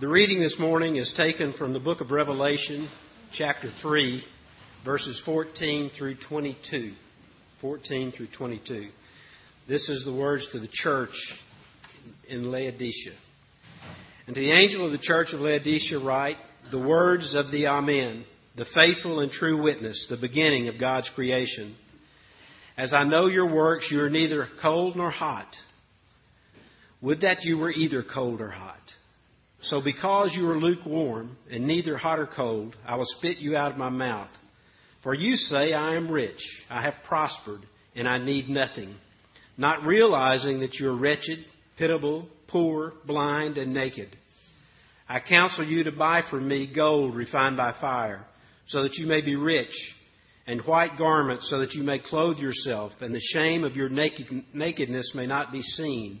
The reading this morning is taken from the book of Revelation, chapter 3, verses 14 through 22. 14 through 22. This is the words to the church in Laodicea. And to the angel of the church of Laodicea write the words of the Amen, the faithful and true witness, the beginning of God's creation. As I know your works, you are neither cold nor hot. Would that you were either cold or hot. So because you are lukewarm and neither hot or cold, I will spit you out of my mouth. For you say, I am rich, I have prospered, and I need nothing, not realizing that you are wretched, pitiable, poor, blind, and naked. I counsel you to buy from me gold refined by fire, so that you may be rich, and white garments, so that you may clothe yourself, and the shame of your naked, nakedness may not be seen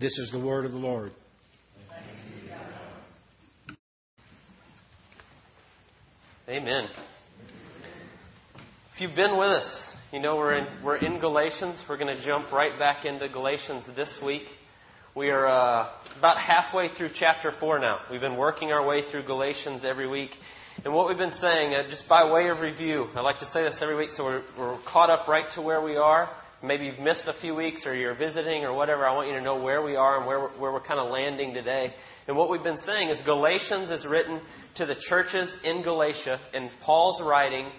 This is the word of the Lord. Amen. If you've been with us, you know we're in, we're in Galatians. We're going to jump right back into Galatians this week. We are uh, about halfway through chapter 4 now. We've been working our way through Galatians every week. And what we've been saying, uh, just by way of review, I like to say this every week so we're, we're caught up right to where we are maybe you've missed a few weeks or you're visiting or whatever, I want you to know where we are and where we're, where we're kind of landing today. And what we've been saying is Galatians is written to the churches in Galatia, and Paul's writing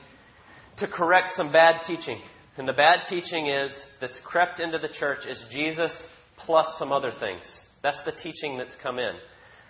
to correct some bad teaching. And the bad teaching is that's crept into the church is Jesus plus some other things. That's the teaching that's come in.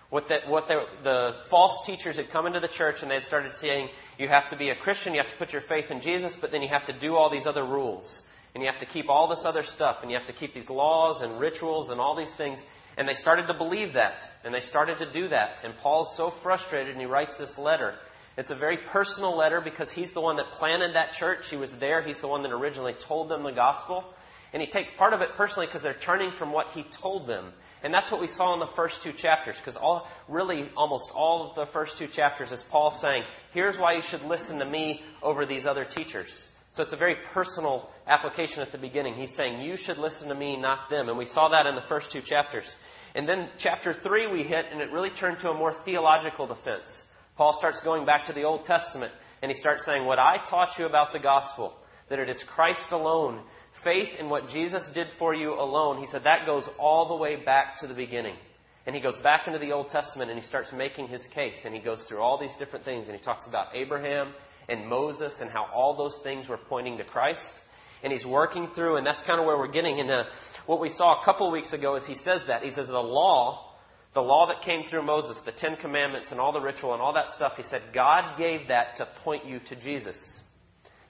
What, the, what the, the false teachers had come into the church and they had started saying, you have to be a Christian, you have to put your faith in Jesus, but then you have to do all these other rules and you have to keep all this other stuff, and you have to keep these laws and rituals and all these things. And they started to believe that, and they started to do that. And Paul's so frustrated, and he writes this letter. It's a very personal letter because he's the one that planted that church. He was there. He's the one that originally told them the gospel. And he takes part of it personally because they're turning from what he told them. And that's what we saw in the first two chapters. Because all, really, almost all of the first two chapters is Paul saying, here's why you should listen to me over these other teachers. So it's a very personal application at the beginning. He's saying, You should listen to me, not them. And we saw that in the first two chapters. And then chapter 3 we hit, and it really turned to a more theological defense. Paul starts going back to the Old Testament, and he starts saying, What I taught you about the gospel, that it is Christ alone, faith in what Jesus did for you alone, he said that goes all the way back to the beginning. And he goes back into the Old Testament and he starts making his case. And he goes through all these different things. And he talks about Abraham and Moses and how all those things were pointing to Christ. And he's working through, and that's kind of where we're getting into what we saw a couple of weeks ago is he says that. He says the law, the law that came through Moses, the Ten Commandments and all the ritual and all that stuff, he said God gave that to point you to Jesus.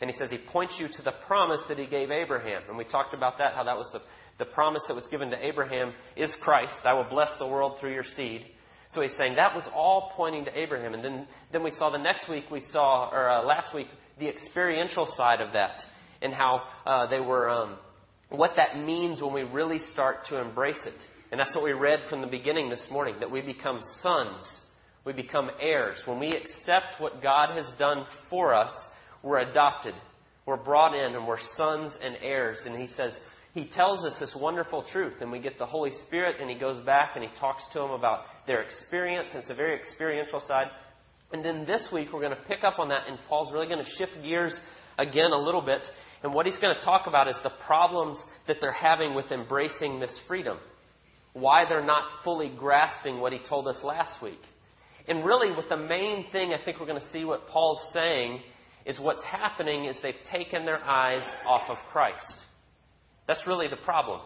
And he says he points you to the promise that he gave Abraham. And we talked about that, how that was the, the promise that was given to Abraham is Christ. I will bless the world through your seed. So he's saying that was all pointing to Abraham. And then, then we saw the next week, we saw, or uh, last week, the experiential side of that and how uh, they were, um, what that means when we really start to embrace it. And that's what we read from the beginning this morning that we become sons, we become heirs. When we accept what God has done for us, we're adopted, we're brought in, and we're sons and heirs. And he says, he tells us this wonderful truth, and we get the Holy Spirit, and he goes back and he talks to him about their experience, it's a very experiential side. And then this week, we're going to pick up on that, and Paul's really going to shift gears again a little bit. And what he's going to talk about is the problems that they're having with embracing this freedom. Why they're not fully grasping what he told us last week. And really, with the main thing I think we're going to see what Paul's saying is what's happening is they've taken their eyes off of Christ. That's really the problem.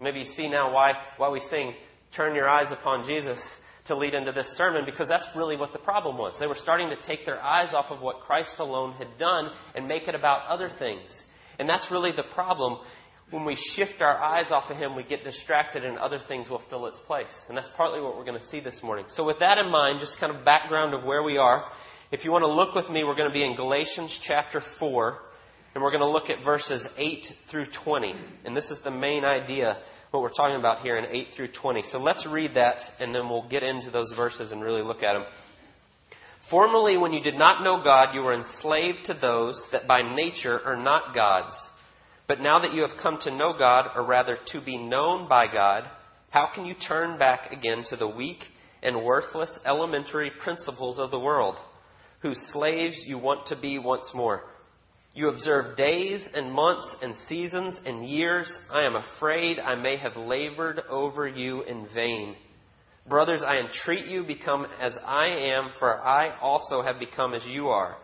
Maybe you see now why, why we sing, Turn Your Eyes Upon Jesus to lead into this sermon, because that's really what the problem was. They were starting to take their eyes off of what Christ alone had done and make it about other things. And that's really the problem. when we shift our eyes off of Him, we get distracted and other things will fill its place. And that's partly what we're going to see this morning. So, with that in mind, just kind of background of where we are, if you want to look with me, we're going to be in Galatians chapter 4, and we're going to look at verses 8 through 20. And this is the main idea, what we're talking about here in 8 through 20. So, let's read that, and then we'll get into those verses and really look at them. Formerly, when you did not know God, you were enslaved to those that by nature are not gods. But now that you have come to know God, or rather to be known by God, how can you turn back again to the weak and worthless elementary principles of the world, whose slaves you want to be once more? You observe days and months and seasons and years. I am afraid I may have labored over you in vain. Brothers, I entreat you, become as I am, for I also have become as you are.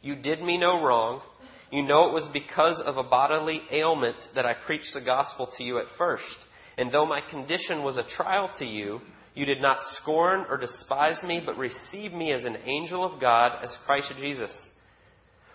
You did me no wrong. You know it was because of a bodily ailment that I preached the gospel to you at first. And though my condition was a trial to you, you did not scorn or despise me, but received me as an angel of God, as Christ Jesus.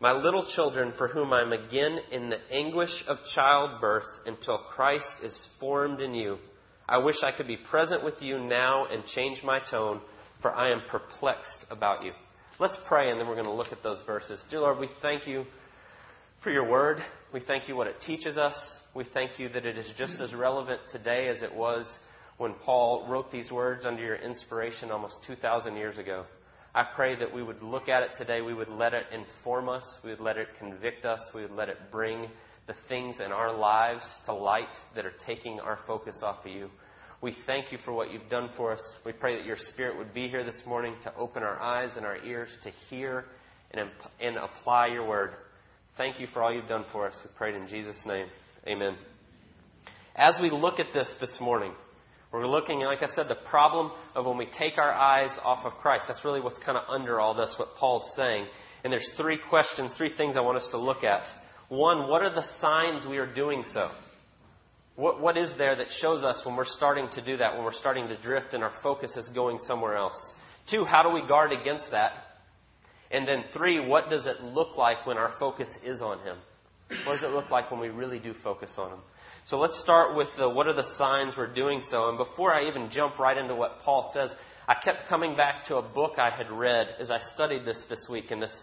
My little children, for whom I am again in the anguish of childbirth until Christ is formed in you. I wish I could be present with you now and change my tone, for I am perplexed about you. Let's pray, and then we're going to look at those verses. Dear Lord, we thank you for your word. We thank you what it teaches us. We thank you that it is just as relevant today as it was when Paul wrote these words under your inspiration almost 2,000 years ago. I pray that we would look at it today, we would let it inform us, we would let it convict us, we would let it bring the things in our lives to light that are taking our focus off of you. We thank you for what you've done for us. We pray that your Spirit would be here this morning to open our eyes and our ears to hear and, and apply your word. Thank you for all you've done for us. We pray it in Jesus' name. Amen. As we look at this this morning, we're looking, like I said, the problem of when we take our eyes off of Christ. That's really what's kind of under all this, what Paul's saying. And there's three questions, three things I want us to look at. One, what are the signs we are doing so? What, what is there that shows us when we're starting to do that, when we're starting to drift and our focus is going somewhere else? Two, how do we guard against that? And then three, what does it look like when our focus is on Him? What does it look like when we really do focus on Him? So let's start with the, what are the signs we're doing so. And before I even jump right into what Paul says, I kept coming back to a book I had read as I studied this this week, and this,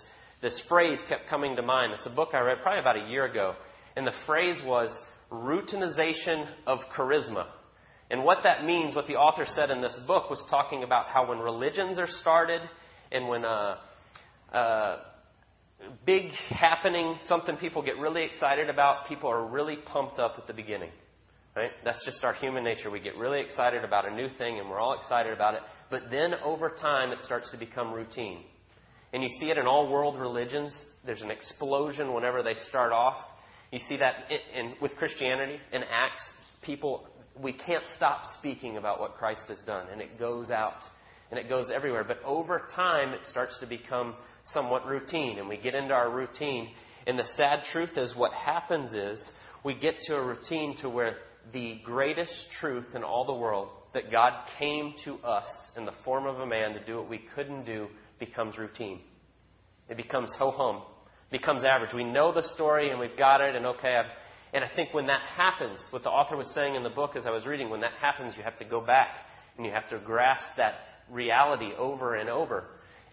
this phrase kept coming to mind. It's a book I read probably about a year ago, and the phrase was routinization of charisma. And what that means, what the author said in this book, was talking about how when religions are started and when uh, uh, big happening, something people get really excited about, people are really pumped up at the beginning. Right? That's just our human nature. We get really excited about a new thing and we're all excited about it. But then over time, it starts to become routine. And you see it in all world religions. There's an explosion whenever they start off. You see that in, in, with Christianity in Acts. People, we can't stop speaking about what Christ has done. And it goes out and it goes everywhere. But over time, it starts to become somewhat routine, and we get into our routine. And the sad truth is, what happens is we get to a routine to where the greatest truth in all the world, that God came to us in the form of a man to do what we couldn't do, becomes routine. It becomes ho hum, becomes average. We know the story and we've got it, and okay, I've, and I think when that happens, what the author was saying in the book as I was reading, when that happens, you have to go back and you have to grasp that reality over and over.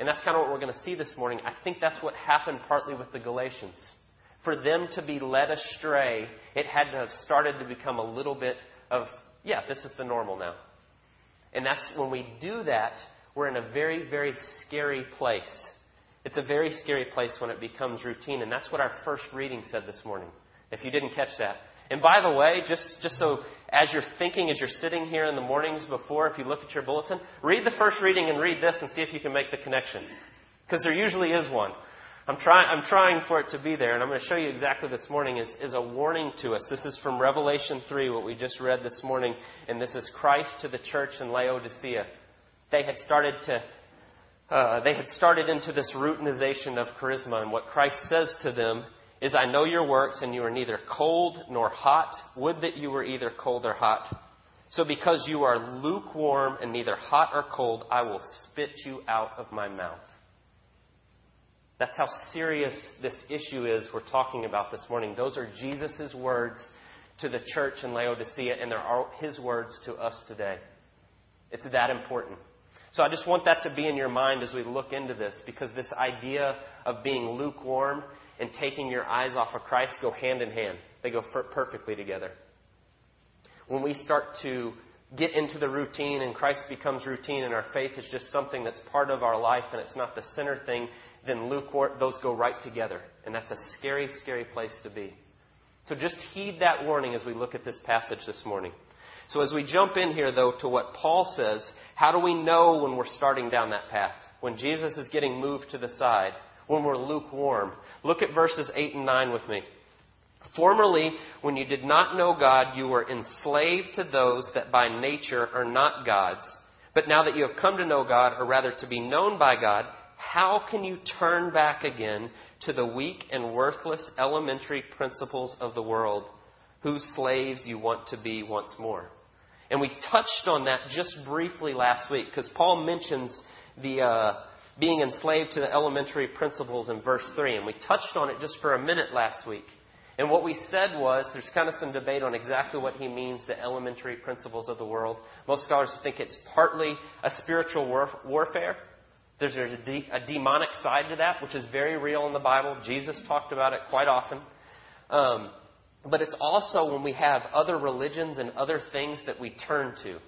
And that's kind of what we're going to see this morning. I think that's what happened partly with the Galatians. For them to be led astray, it had to have started to become a little bit of, yeah, this is the normal now. And that's when we do that, we're in a very, very scary place. It's a very scary place when it becomes routine. And that's what our first reading said this morning. If you didn't catch that, and by the way, just, just so as you're thinking, as you're sitting here in the mornings before, if you look at your bulletin, read the first reading and read this and see if you can make the connection. Because there usually is one. I'm trying, I'm trying for it to be there, and I'm going to show you exactly this morning is, is a warning to us. This is from Revelation 3, what we just read this morning, and this is Christ to the church in Laodicea. They had started to, uh, they had started into this routinization of charisma, and what Christ says to them is, I know your works, and you are neither cold nor hot. Would that you were either cold or hot. So because you are lukewarm and neither hot or cold, I will spit you out of my mouth. That's how serious this issue is we're talking about this morning. Those are Jesus' words to the church in Laodicea, and they're his words to us today. It's that important. So I just want that to be in your mind as we look into this, because this idea of being lukewarm and taking your eyes off of Christ go hand in hand. They go perfectly together. When we start to get into the routine and Christ becomes routine and our faith is just something that's part of our life and it's not the center thing, then lukewarm, those go right together. And that's a scary, scary place to be. So just heed that warning as we look at this passage this morning. So as we jump in here, though, to what Paul says, how do we know when we're starting down that path? When Jesus is getting moved to the side? When we're lukewarm? Look at verses 8 and 9 with me. Formerly, when you did not know God, you were enslaved to those that by nature are not gods. But now that you have come to know God, or rather to be known by God, how can you turn back again to the weak and worthless elementary principles of the world, whose slaves you want to be once more? And we touched on that just briefly last week, because Paul mentions the uh, being enslaved to the elementary principles in verse 3, and we touched on it just for a minute last week. And what we said was there's kind of some debate on exactly what he means, the elementary principles of the world. Most scholars think it's partly a spiritual warfare, there's, there's a, de- a, demonic side to that, which is very real in the Bible. Jesus talked about it quite often. Um, but it's also when we have other religions and other things that we turn to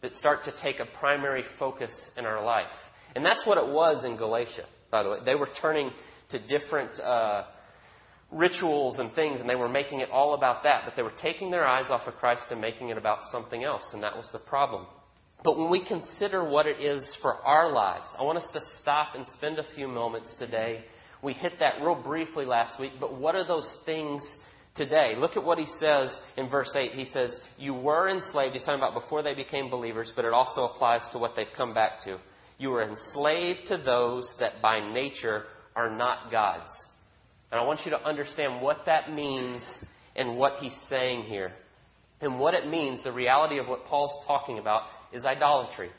that start to take a primary focus in our life. And that's what it was in Galatia, by the way. They were turning to different uh, rituals and things, and they were making it all about that. But they were taking their eyes off of Christ and making it about something else, and that was the problem. But when we consider what it is for our lives, I want us to stop and spend a few moments today. We hit that real briefly last week, but what are those things today? Look at what he says in verse 8. He says, You were enslaved. He's talking about before they became believers, but it also applies to what they've come back to. You are enslaved to those that by nature are not gods. And I want you to understand what that means and what he's saying here. And what it means, the reality of what Paul's talking about, is idolatry.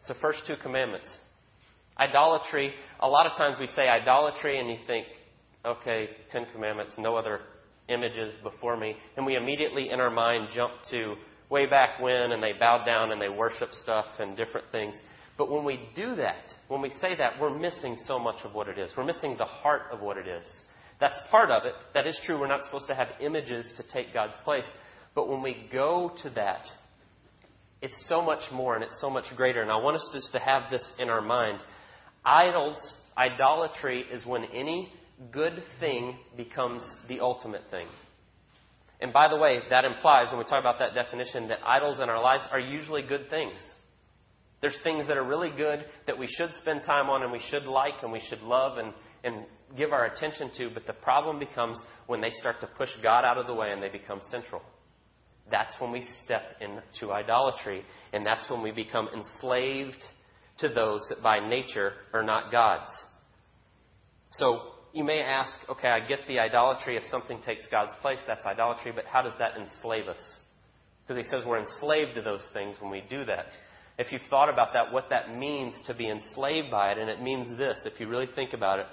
It's the first two commandments. Idolatry, a lot of times we say idolatry and you think, okay, Ten Commandments, no other images before me. And we immediately in our mind jump to way back when and they bowed down and they worship stuff and different things. But when we do that, when we say that, we're missing so much of what it is. We're missing the heart of what it is. That's part of it. That is true. We're not supposed to have images to take God's place. But when we go to that it's so much more and it's so much greater. And I want us just to have this in our mind. Idols, idolatry is when any good thing becomes the ultimate thing. And by the way, that implies, when we talk about that definition, that idols in our lives are usually good things. There's things that are really good that we should spend time on and we should like and we should love and, and give our attention to, but the problem becomes when they start to push God out of the way and they become central. That's when we step into idolatry, and that's when we become enslaved to those that by nature are not gods. So you may ask, okay, I get the idolatry. If something takes God's place, that's idolatry, but how does that enslave us? Because he says we're enslaved to those things when we do that. If you've thought about that, what that means to be enslaved by it, and it means this, if you really think about it.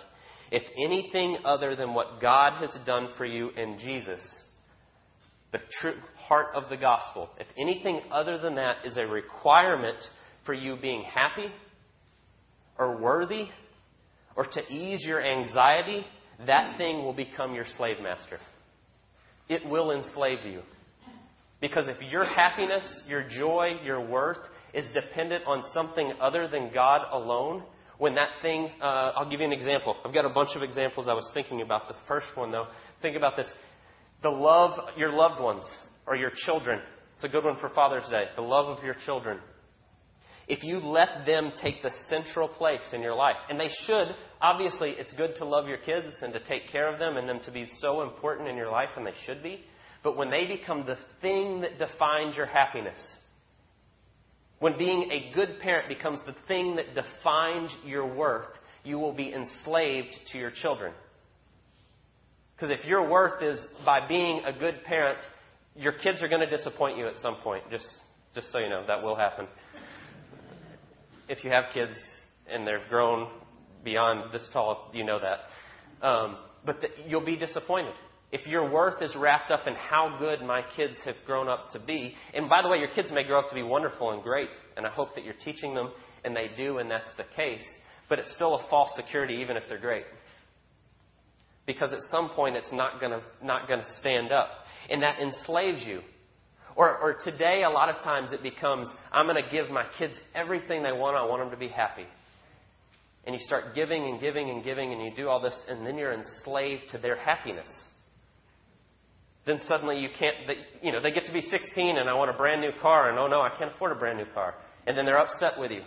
If anything other than what God has done for you in Jesus, the true heart of the gospel. If anything other than that is a requirement for you being happy or worthy or to ease your anxiety, that thing will become your slave master. It will enslave you. Because if your happiness, your joy, your worth is dependent on something other than God alone, when that thing, uh, I'll give you an example. I've got a bunch of examples I was thinking about. The first one, though, think about this the love your loved ones or your children. It's a good one for Father's Day. The love of your children. if you let them take the central place in your life, and they should, obviously, it's good to love your kids and to take care of them and them to be so important in your life, and they should be. But when they become the thing that defines your happiness, when being a good parent becomes the thing that defines your worth, you will be enslaved to your children. Because if your worth is by being a good parent, your kids are going to disappoint you at some point. Just, just so you know, that will happen. If you have kids and they're grown beyond this tall, you know that. Um, but the, you'll be disappointed if your worth is wrapped up in how good my kids have grown up to be, and by the way, your kids may grow up to be wonderful and great, and I hope that you're teaching them, and they do, and that's the case, but it's still a false security even if they're great. Because at some point it's not going to not to stand up, and that enslaves you. Or, or today, a lot of times it becomes, I'm going to give my kids everything they want. I want them to be happy. And you start giving and giving and giving, and you do all this, and then you're enslaved to their happiness then suddenly you can't, they, you know, they get to be 16 and I want a brand new car, and oh no, I can't afford a brand new car. And then they're upset with you.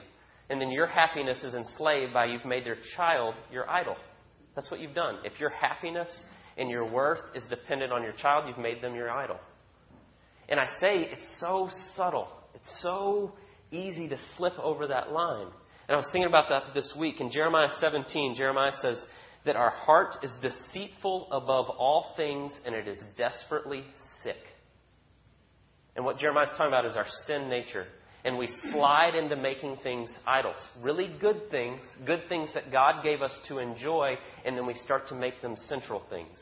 And then your happiness is enslaved by you've made their child your idol. That's what you've done. If your happiness and your worth is dependent on your child, you've made them your idol. And I say it's so subtle. It's so easy to slip over that line. And I was thinking about that this week. In Jeremiah 17, Jeremiah says, that our heart is deceitful above all things and it is desperately sick. And what Jeremiah's talking about is our sin nature. And we slide into making things idols. Really good things, good things that God gave us to enjoy, and then we start to make them central things.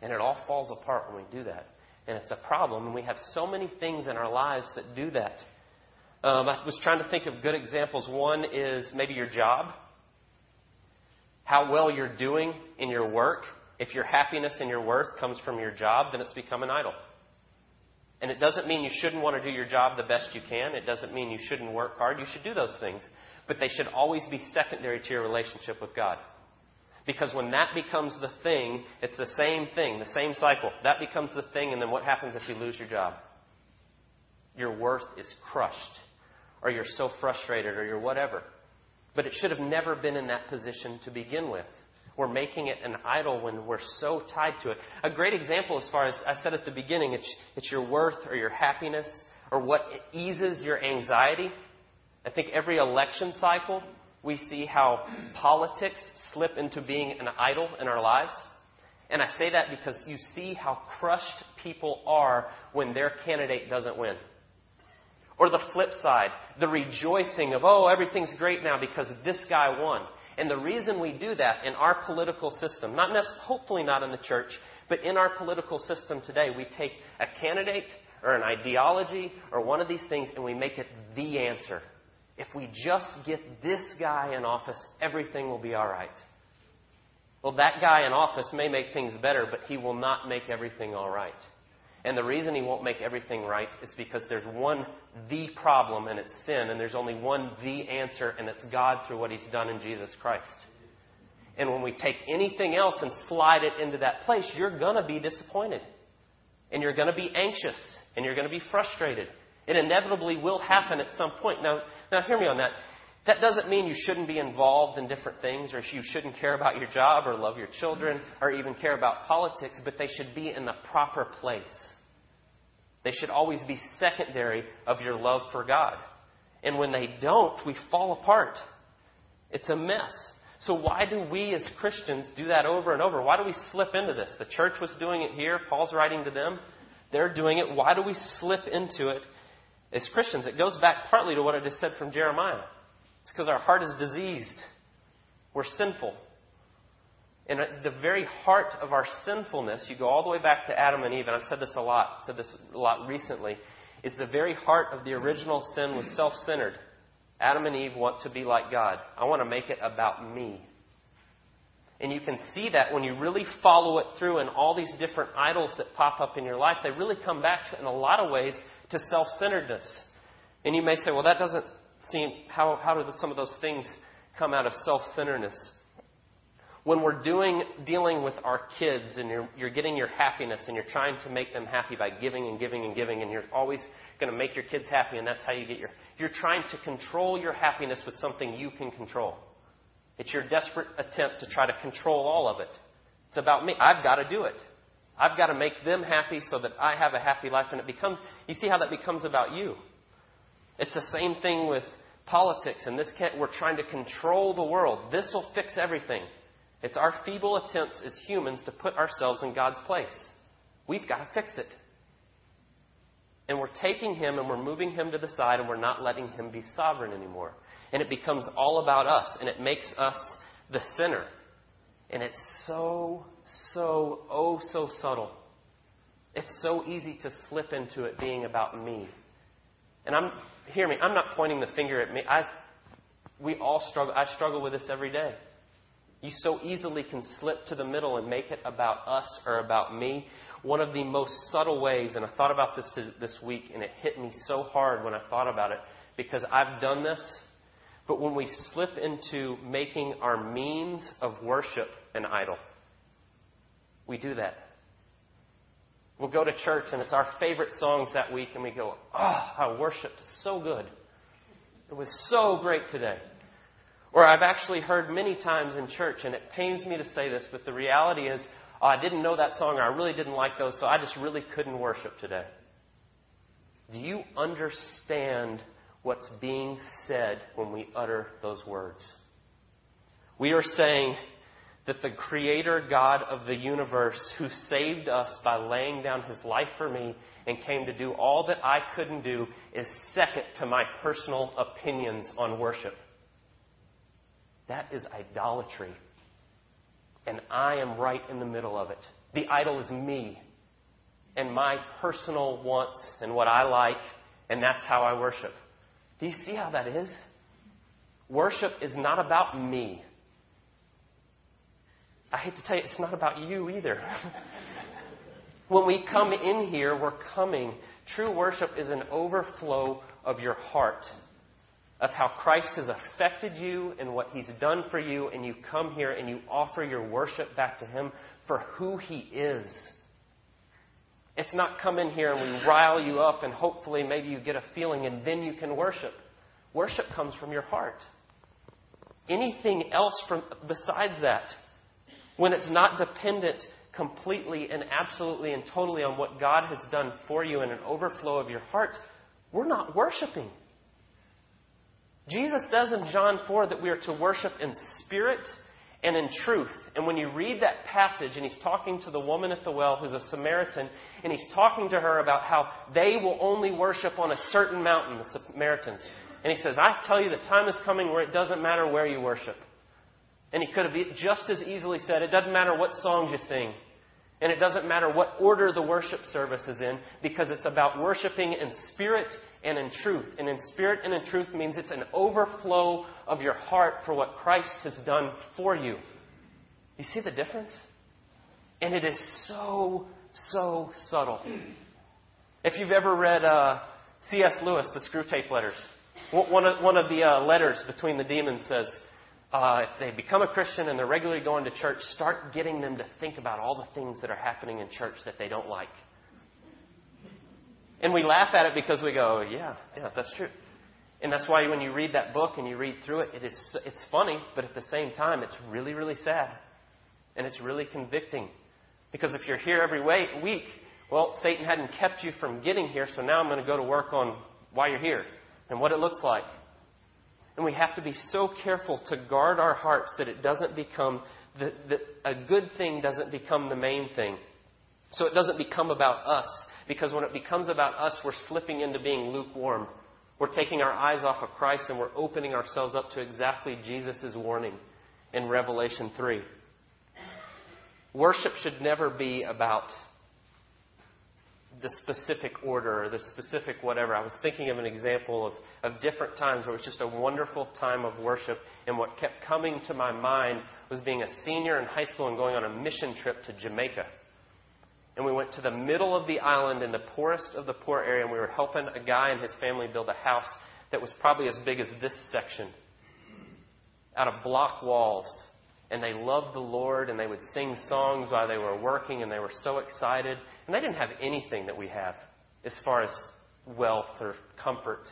And it all falls apart when we do that. And it's a problem, and we have so many things in our lives that do that. Um, I was trying to think of good examples. One is maybe your job how well you're doing in your work, if your happiness and your worth comes from your job, then it's become an idol. And it doesn't mean you shouldn't want to do your job the best you can. It doesn't mean you shouldn't work hard. You should do those things. But they should always be secondary to your relationship with God. Because when that becomes the thing, it's the same thing, the same cycle. That becomes the thing, and then what happens if you lose your job? Your worth is crushed, or you're so frustrated, or you're whatever. But it should have never been in that position to begin with. We're making it an idol when we're so tied to it. A great example, as far as I said at the beginning, it's, it's your worth or your happiness or what eases your anxiety. I think every election cycle, we see how politics slip into being an idol in our lives. And I say that because you see how crushed people are when their candidate doesn't win. Or the flip side, the rejoicing of, oh, everything's great now because this guy won. And the reason we do that in our political system, not necessarily, hopefully not in the church, but in our political system today, we take a candidate or an ideology or one of these things and we make it the answer. If we just get this guy in office, everything will be all right. Well, that guy in office may make things better, but he will not make everything all right. And the reason he won't make everything right is because there's one the problem and it's sin, and there's only one the answer, and it's God through what he's done in Jesus Christ. And when we take anything else and slide it into that place, you're going to be disappointed. And you're going to be anxious. And you're going to be frustrated. It inevitably will happen at some point. Now, now hear me on that. That doesn't mean you shouldn't be involved in different things or you shouldn't care about your job or love your children or even care about politics, but they should be in the proper place. They should always be secondary of your love for God. And when they don't, we fall apart. It's a mess. So, why do we as Christians do that over and over? Why do we slip into this? The church was doing it here. Paul's writing to them. They're doing it. Why do we slip into it as Christians? It goes back partly to what I just said from Jeremiah. It's because our heart is diseased. We're sinful. And at the very heart of our sinfulness, you go all the way back to Adam and Eve, and I've said this a lot, said this a lot recently, is the very heart of the original sin was self centered. Adam and Eve want to be like God. I want to make it about me. And you can see that when you really follow it through and all these different idols that pop up in your life, they really come back in a lot of ways to self centeredness. And you may say, well, that doesn't seem, how, how do the, some of those things come out of self centeredness? When we're doing, dealing with our kids and you're, you're getting your happiness and you're trying to make them happy by giving and giving and giving and you're always going to make your kids happy and that's how you get your, you're trying to control your happiness with something you can control. It's your desperate attempt to try to control all of it. It's about me. I've got to do it. I've got to make them happy so that I have a happy life. And it becomes, you see how that becomes about you. It's the same thing with politics. And this can't, we're trying to control the world. This will fix everything. It's our feeble attempts as humans to put ourselves in God's place. We've got to fix it. And we're taking Him and we're moving Him to the side and we're not letting Him be sovereign anymore. And it becomes all about us and it makes us the sinner. And it's so, so, oh, so subtle. It's so easy to slip into it being about me. And I'm, hear me, I'm not pointing the finger at me. I, we all struggle, I struggle with this every day. You so easily can slip to the middle and make it about us or about me. One of the most subtle ways, and I thought about this this week, and it hit me so hard when I thought about it, because I've done this. But when we slip into making our means of worship an idol, we do that. We'll go to church and it's our favorite songs that week, and we go, Oh, I worshiped so good. It was so great today. Or I've actually heard many times in church, and it pains me to say this, but the reality is, oh, I didn't know that song, or I really didn't like those, so I just really couldn't worship today. Do you understand what's being said when we utter those words? We are saying that the Creator God of the universe, who saved us by laying down His life for me and came to do all that I couldn't do, is second to my personal opinions on worship. That is idolatry. And I am right in the middle of it. The idol is me and my personal wants and what I like, and that's how I worship. Do you see how that is? Worship is not about me. I hate to tell you, it's not about you either. when we come in here, we're coming. True worship is an overflow of your heart of how Christ has affected you and what He's done for you, and you come here and you offer your worship back to Him for who He is. It's not come in here and we rile you up and hopefully maybe you get a feeling and then you can worship. Worship comes from your heart. Anything else from, besides that, when it's not dependent completely and absolutely and totally on what God has done for you in an overflow of your heart, we're not worshiping. Jesus says in John 4 that we are to worship in spirit and in truth. And when you read that passage, and he's talking to the woman at the well who's a Samaritan, and he's talking to her about how they will only worship on a certain mountain, the Samaritans. And he says, I tell you, the time is coming where it doesn't matter where you worship. And he could have just as easily said, it doesn't matter what songs you sing. And it doesn't matter what order the worship service is in, because it's about worshiping in spirit and in truth. And in spirit and in truth means it's an overflow of your heart for what Christ has done for you. You see the difference? And it is so, so subtle. If you've ever read uh, C.S. Lewis, the Screwtape Letters, one of, one of the uh, letters between the demons says, uh, if they become a Christian and they're regularly going to church, start getting them to think about all the things that are happening in church that they don't like. And we laugh at it because we go, yeah, yeah, that's true. And that's why when you read that book and you read through it, it is, it's funny, but at the same time, it's really, really sad. And it's really convicting. Because if you're here every week, well, Satan hadn't kept you from getting here, so now I'm going to go to work on why you're here and what it looks like and we have to be so careful to guard our hearts that it doesn't become, that, that a good thing doesn't become the main thing. So it doesn't become about us. Because when it becomes about us, we're slipping into being lukewarm. We're taking our eyes off of Christ and we're opening ourselves up to exactly Jesus' warning in Revelation 3. Worship should never be about the specific order or the specific whatever. I was thinking of an example of, of different times where it was just a wonderful time of worship. And what kept coming to my mind was being a senior in high school and going on a mission trip to Jamaica. And we went to the middle of the island in the poorest of the poor area, and we were helping a guy and his family build a house that was probably as big as this section out of block walls. And they loved the Lord and they would sing songs while they were working and they were so excited. And they didn't have anything that we have as far as wealth or comfort.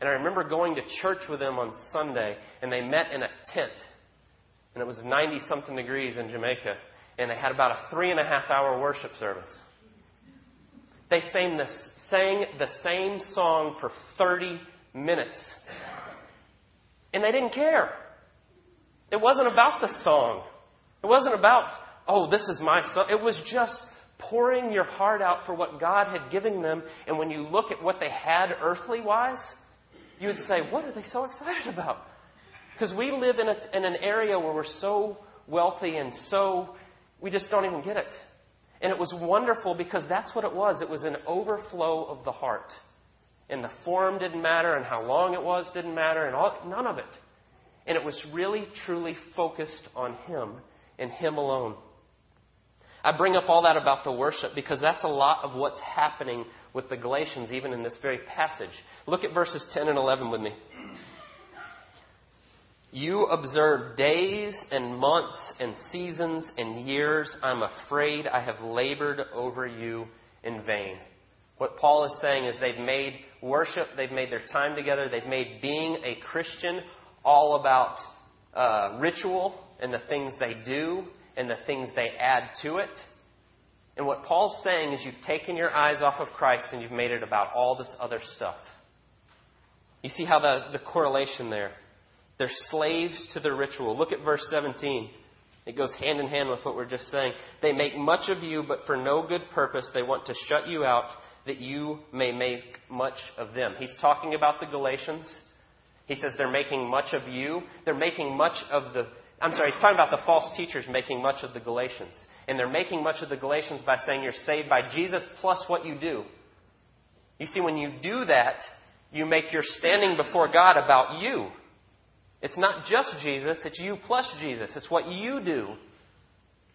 And I remember going to church with them on Sunday and they met in a tent. And it was 90 something degrees in Jamaica. And they had about a three and a half hour worship service. They sang, this, sang the same song for 30 minutes. And they didn't care. It wasn't about the song. It wasn't about, oh, this is my song. It was just pouring your heart out for what God had given them. And when you look at what they had earthly wise, you would say, what are they so excited about? Because we live in, a, in an area where we're so wealthy and so, we just don't even get it. And it was wonderful because that's what it was. It was an overflow of the heart. And the form didn't matter, and how long it was didn't matter, and all, none of it. And it was really, truly focused on Him and Him alone. I bring up all that about the worship because that's a lot of what's happening with the Galatians, even in this very passage. Look at verses 10 and 11 with me. You observe days and months and seasons and years. I'm afraid I have labored over you in vain. What Paul is saying is they've made worship, they've made their time together, they've made being a Christian all about uh, ritual and the things they do and the things they add to it. And what Paul's saying is you've taken your eyes off of Christ and you've made it about all this other stuff. You see how the, the correlation there? They're slaves to the ritual. Look at verse 17. It goes hand in hand with what we're just saying. They make much of you, but for no good purpose. They want to shut you out that you may make much of them. He's talking about the Galatians. He says they're making much of you. They're making much of the. I'm sorry, he's talking about the false teachers making much of the Galatians. And they're making much of the Galatians by saying you're saved by Jesus plus what you do. You see, when you do that, you make your standing before God about you. It's not just Jesus, it's you plus Jesus. It's what you do.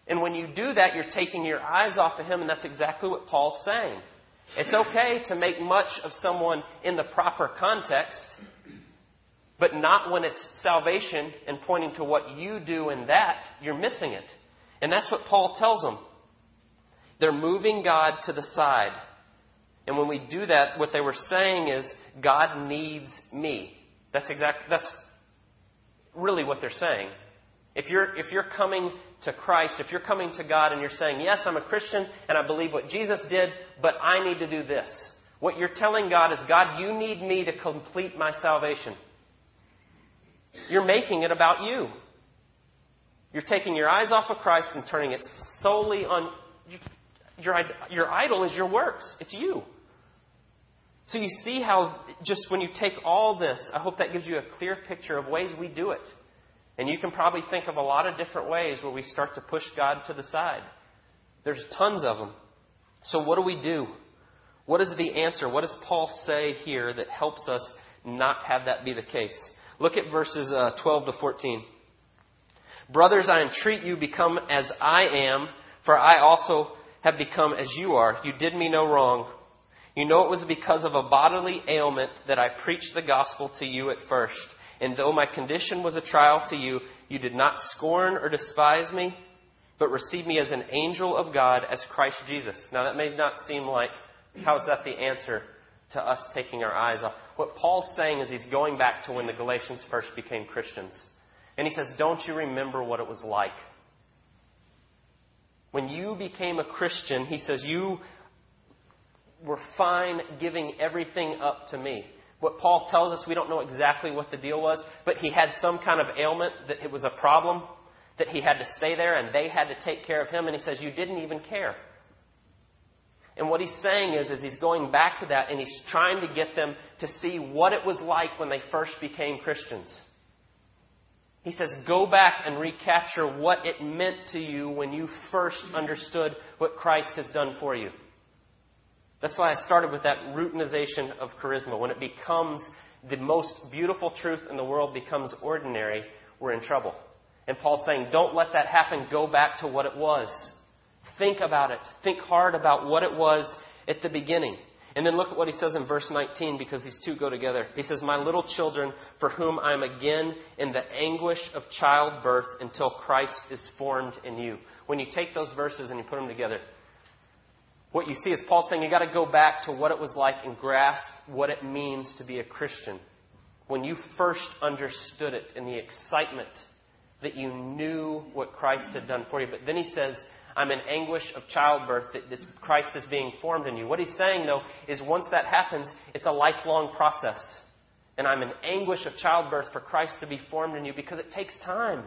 And when you do that, you're taking your eyes off of Him, and that's exactly what Paul's saying. It's okay to make much of someone in the proper context, but not when it's salvation and pointing to what you do in that, you're missing it. And that's what Paul tells them. They're moving God to the side. And when we do that, what they were saying is, God needs me. That's exactly, that's really what they're saying. If you're, if you're coming to Christ, if you're coming to God and you're saying, Yes, I'm a Christian and I believe what Jesus did, but I need to do this. What you're telling God is, God, you need me to complete my salvation. You're making it about you. You're taking your eyes off of Christ and turning it solely on your, your idol is your works. It's you. So you see how, just when you take all this, I hope that gives you a clear picture of ways we do it. And you can probably think of a lot of different ways where we start to push God to the side. There's tons of them. So what do we do? What is the answer? What does Paul say here that helps us not have that be the case? Look at verses uh, 12 to 14. Brothers, I entreat you, become as I am, for I also have become as you are. You did me no wrong. You know it was because of a bodily ailment that I preached the gospel to you at first. And though my condition was a trial to you, you did not scorn or despise me, but received me as an angel of God, as Christ Jesus. Now that may not seem like, how is that the answer to us taking our eyes off? What Paul's saying is he's going back to when the Galatians first became Christians. And he says, Don't you remember what it was like? When you became a Christian, he says, You were fine giving everything up to me. What Paul tells us, we don't know exactly what the deal was, but he had some kind of ailment that it was a problem, that he had to stay there and they had to take care of him. And he says, You didn't even care. And what he's saying is, is he's going back to that and he's trying to get them to see what it was like when they first became Christians. He says, go back and recapture what it meant to you when you first understood what Christ has done for you. That's why I started with that routinization of charisma. When it becomes the most beautiful truth in the world becomes ordinary, we're in trouble. And Paul's saying, don't let that happen. Go back to what it was. Think about it. Think hard about what it was at the beginning. And then look at what he says in verse 19 because these two go together. He says, My little children, for whom I am again in the anguish of childbirth until Christ is formed in you. When you take those verses and you put them together, what you see is Paul saying you got to go back to what it was like and grasp what it means to be a Christian. When you first understood it in the excitement that you knew what Christ had done for you. But then he says, I'm in anguish of childbirth that Christ is being formed in you. What he's saying, though, is once that happens, it's a lifelong process. And I'm in anguish of childbirth for Christ to be formed in you because it takes time.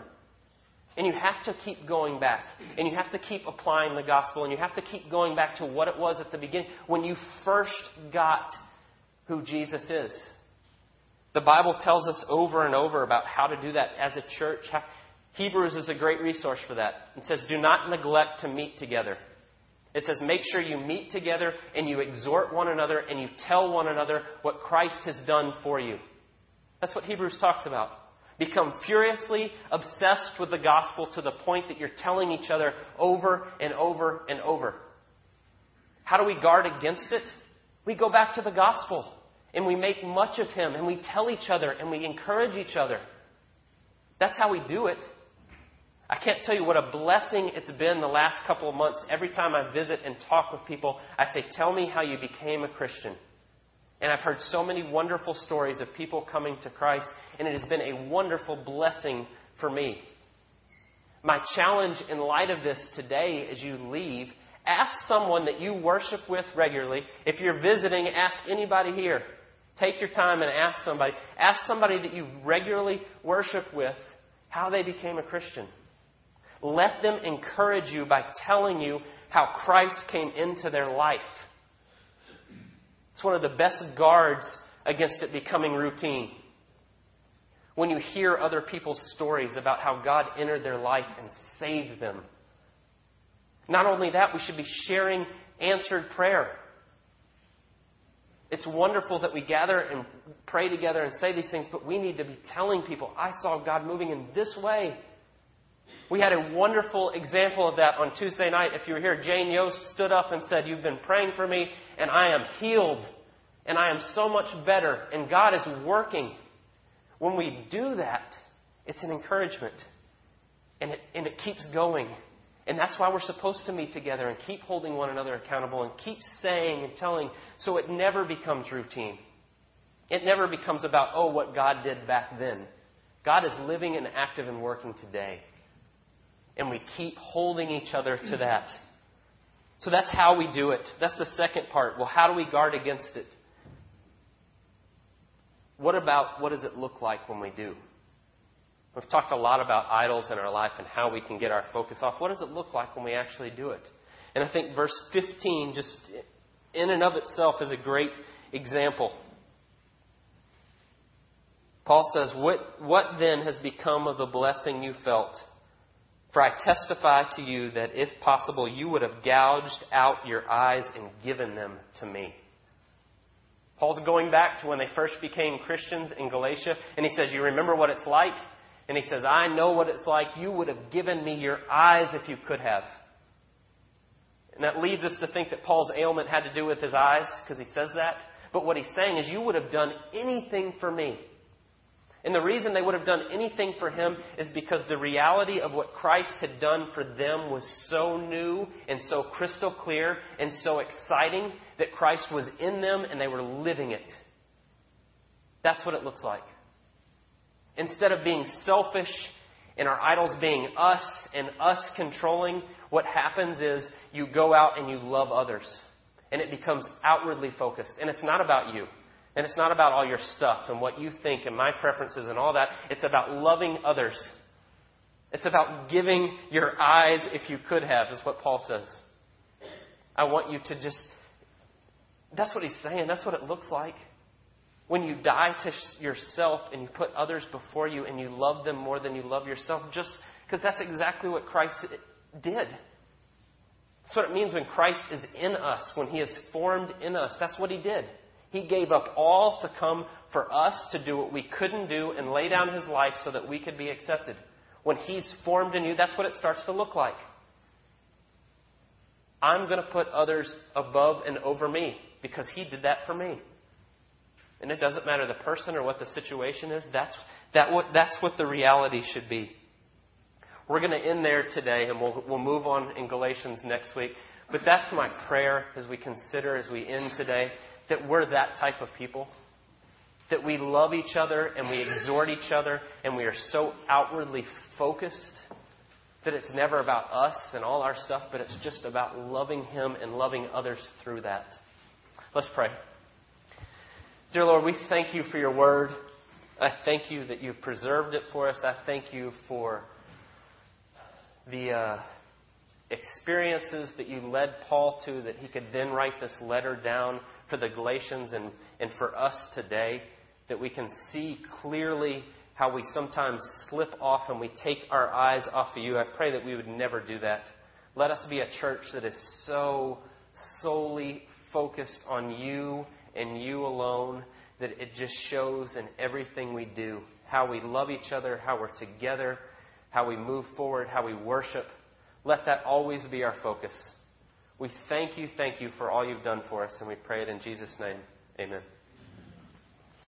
And you have to keep going back. And you have to keep applying the gospel. And you have to keep going back to what it was at the beginning when you first got who Jesus is. The Bible tells us over and over about how to do that as a church. Hebrews is a great resource for that. It says, Do not neglect to meet together. It says, Make sure you meet together and you exhort one another and you tell one another what Christ has done for you. That's what Hebrews talks about. Become furiously obsessed with the gospel to the point that you're telling each other over and over and over. How do we guard against it? We go back to the gospel and we make much of Him and we tell each other and we encourage each other. That's how we do it. I can't tell you what a blessing it's been the last couple of months. Every time I visit and talk with people, I say, Tell me how you became a Christian. And I've heard so many wonderful stories of people coming to Christ, and it has been a wonderful blessing for me. My challenge in light of this today as you leave, ask someone that you worship with regularly. If you're visiting, ask anybody here. Take your time and ask somebody. Ask somebody that you regularly worship with how they became a Christian. Let them encourage you by telling you how Christ came into their life. It's one of the best guards against it becoming routine. When you hear other people's stories about how God entered their life and saved them. Not only that, we should be sharing answered prayer. It's wonderful that we gather and pray together and say these things, but we need to be telling people, I saw God moving in this way. We had a wonderful example of that on Tuesday night. If you were here, Jane Yost stood up and said, You've been praying for me, and I am healed, and I am so much better, and God is working. When we do that, it's an encouragement, and it, and it keeps going. And that's why we're supposed to meet together and keep holding one another accountable and keep saying and telling so it never becomes routine. It never becomes about, oh, what God did back then. God is living and active and working today and we keep holding each other to that. So that's how we do it. That's the second part. Well, how do we guard against it? What about what does it look like when we do? We've talked a lot about idols in our life and how we can get our focus off. What does it look like when we actually do it? And I think verse 15, just in and of itself, is a great example. Paul says, What, what then has become of the blessing you felt? For I testify to you that if possible, you would have gouged out your eyes and given them to me. Paul's going back to when they first became Christians in Galatia, and he says, You remember what it's like? And he says, I know what it's like. You would have given me your eyes if you could have. And that leads us to think that Paul's ailment had to do with his eyes, because he says that. But what he's saying is, You would have done anything for me. And the reason they would have done anything for him is because the reality of what Christ had done for them was so new and so crystal clear and so exciting that Christ was in them and they were living it. That's what it looks like. Instead of being selfish and our idols being us and us controlling, what happens is you go out and you love others. And it becomes outwardly focused. And it's not about you. And it's not about all your stuff and what you think and my preferences and all that. It's about loving others. It's about giving your eyes if you could have, is what Paul says. I want you to just. That's what he's saying. That's what it looks like. When you die to yourself and you put others before you and you love them more than you love yourself, just because that's exactly what Christ did. That's what it means when Christ is in us, when he is formed in us. That's what he did. He gave up all to come for us to do what we couldn't do and lay down his life so that we could be accepted. When he's formed in you, that's what it starts to look like. I'm going to put others above and over me because He did that for me. And it doesn't matter the person or what the situation is, that's, that what, that's what the reality should be. We're going to end there today, and we'll, we'll move on in Galatians next week. But that's my prayer as we consider, as we end today, that we're that type of people. That we love each other and we exhort each other and we are so outwardly focused that it's never about us and all our stuff, but it's just about loving Him and loving others through that. Let's pray. Dear Lord, we thank you for your word. I thank you that you've preserved it for us. I thank you for the. Uh, experiences that you led Paul to that he could then write this letter down for the Galatians and, and for us today, that we can see clearly how we sometimes slip off and we take our eyes off of you. I pray that we would never do that. Let us be a church that is so solely focused on you and you alone that it just shows in everything we do how we love each other, how we're together, how we move forward, how we worship. Let that always be our focus. We thank you, thank you for all you've done for us, and we pray it in Jesus' name. Amen.